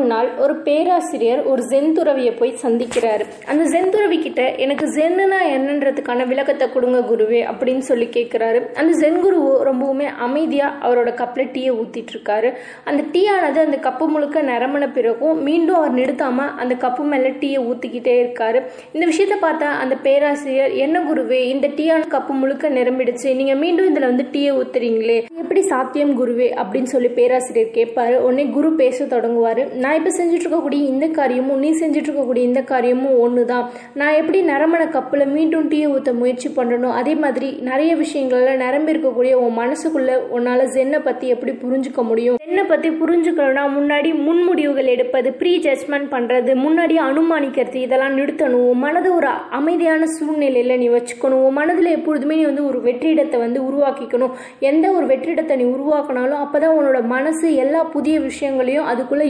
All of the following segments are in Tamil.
ஒரு நாள் ஒரு பேராசிரியர் ஒரு ஜென் துறவியை போய் சந்திக்கிறாரு. அந்த ஜென் துறவி கிட்ட எனக்கு ஜென்னுனா என்னன்றதுக்கான விளக்கத்தை கொடுங்க குருவே அப்படின்னு சொல்லி கேட்குறாரு அந்த ஜென் குரு ரொம்பவுமே அமைதியாக அவரோட கப்பில் டீயை ஊற்றிட்டு இருக்காரு. அந்த டீ ஆனது அந்த கப்பு முழுக்க நிரம்பின பிறகும் மீண்டும் அவர் நிறுத்தாமல் அந்த கப்பு மேலே டீயை ஊற்றிக்கிட்டே இருக்காரு. இந்த விஷயத்த பார்த்தா அந்த பேராசிரியர் என்ன குருவே இந்த டீயான கப்பு முழுக்க நிரம்பிடுச்சு. நீங்கள் மீண்டும் இதில் வந்து டீயை ஊத்துறீங்களே. எப்படி சாத்தியம் குருவே? அப்படின்னு சொல்லி பேராசிரியர் கேட்பாரு உடனே குரு பேச தொடங்குவாரு. நான் இப்போ செஞ்சிட்ருக்கக்கூடிய இந்த காரியமும் நீ செஞ்சிட்ருக்கக்கூடிய இந்த காரியமும் ஒன்று தான் நான் எப்படி நரம்பண கப்பில் மீண்டும் டீயை ஊற்ற முயற்சி பண்ணணும் அதே மாதிரி நிறைய விஷயங்களில் நிரம்பி இருக்கக்கூடிய உன் மனசுக்குள்ள உன்னால் ஜென்னை பற்றி எப்படி புரிஞ்சுக்க முடியும்? ஜென்னை பற்றி புரிஞ்சுக்கணும்னா முன்னாடி முன்முடிவுகள் எடுப்பது ப்ரீ ஜட்ஜ்மெண்ட் பண்ணுறது முன்னாடி அனுமானிக்கிறது இதெல்லாம் நிறுத்தணும். உன் மனதை ஒரு அமைதியான சூழ்நிலையில் நீ வச்சுக்கணும். உன் மனதில் எப்பொழுதுமே நீ வந்து ஒரு வெற்றிடத்தை வந்து உருவாக்கிக்கணும். எந்த ஒரு வெற்றிடத்தை நீ உருவாக்கினாலும் அப்போ தான் உன்னோட மனசு எல்லா புதிய விஷயங்களையும் அதுக்குள்ளே அதுக்குள்ள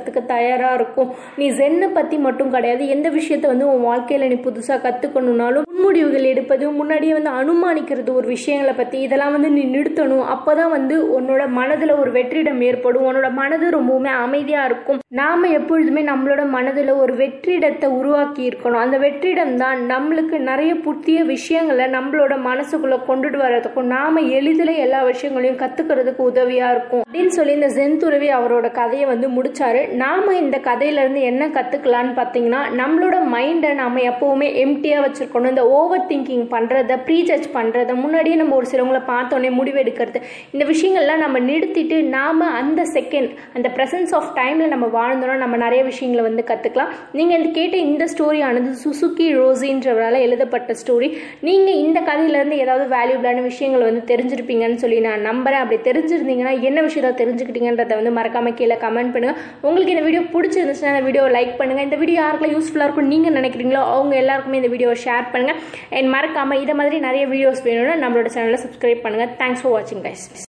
கற்றுக்க தயாராக இருக்கும். நீ ஜென்னை பற்றி மட்டும் கிடையாது எந்த விஷயத்த வந்து உன் வாழ்க்கையில் நீ புதுசாக கற்றுக்கணுன்னாலும் முன்முடிவுகள் எடுப்பது முன்னாடியே வந்து அனுமானிக்கிறது ஒரு விஷயங்களை பற்றி இதெல்லாம் வந்து நீ நிறுத்தணும். அப்போ தான் வந்து உன்னோட மனதில் ஒரு வெற்றிடம் ஏற்படும். உன்னோட மனது ரொம்பவுமே அமைதியாக இருக்கும். நாம் எப்பொழுதுமே நம்மளோட மனதில் ஒரு வெற்றிடத்தை உருவாக்கி இருக்கணும். அந்த வெற்றிடம் தான் நம்மளுக்கு நிறைய புதிய விஷயங்களை நம்மளோட மனசுக்குள்ளே கொண்டுட்டு வர்றதுக்கும் நாம் எளிதில் எல்லா விஷயங்களையும் கற்றுக்கிறதுக்கு உதவியாக இருக்கும். அப்படின்னு சொல்லி இந்த ஜென் துறவி அவரோட கதையை வந்து முடிச்சாரு. நாம் இந்த கதையிலேருந்து என்ன கற்றுக்கலான்னு பார்த்தீங்கன்னா நம்மளோட மைண்டை நம்ம எப்போவுமே எம்டியாக வச்சுருக்கணும். இந்த ஓவர் திங்கிங் பண்ணுறத ப்ரீ ஜட்ஜ் முன்னாடியே நம்ம ஒரு சிலவங்களை பார்த்தோன்னே முடிவெடுக்கிறது. இந்த விஷயங்கள்லாம் நம்ம நிறுத்திட்டு நாம் அந்த செகண்ட் அந்த ப்ரெசன்ஸ் ஆஃப் டைமில் நம்ம வாழ்ந்தோம்னா நம்ம நிறைய விஷயங்களை வந்து கற்றுக்கலாம் நீங்கள் இந்த கேட்ட இந்த ஸ்டோரியானது சுசுகி ரோசின்றவரால் எழுதப்பட்ட ஸ்டோரி நீங்கள் இந்த கதையிலேருந்து ஏதாவது வேல்யூபிளான விஷயங்களை வந்து தெரிஞ்சிருப்பீங்கன்னு சொல்லி நான் நம்புகிறேன் அப்படி தெரிஞ்சிருந்தீங்கன்னா என்ன விஷயத்தை தெரிஞ்சுக்கிட்டீங்கன்றதை வந்து மறக்காமல் கீழே கமெண்ட் பண்ணுங்கள் உங்களுக்கு இந்த வீடியோ பிடிச்சிருந்துச்சுன்னா இந்த வீடியோ லைக் பண்ணுங்க. இந்த வீடியோ யாருக்கெல்லாம் யூஸ்ஃபுல்லாக இருக்கும் நீங்க நினைக்கிறீங்களோ அவங்க எல்லாருக்குமே இந்த வீடியோவை ஷேர் பண்ணுங்க. அண்ட் மறக்காம இதை மாதிரி நிறைய வீடியோஸ் வேணும்னா நம்மளோட சேனலை சப்ஸ்கிரைப் பண்ணுங்கள் தேங்க்ஸ் ஃபார் வாட்சிங் கைஸ்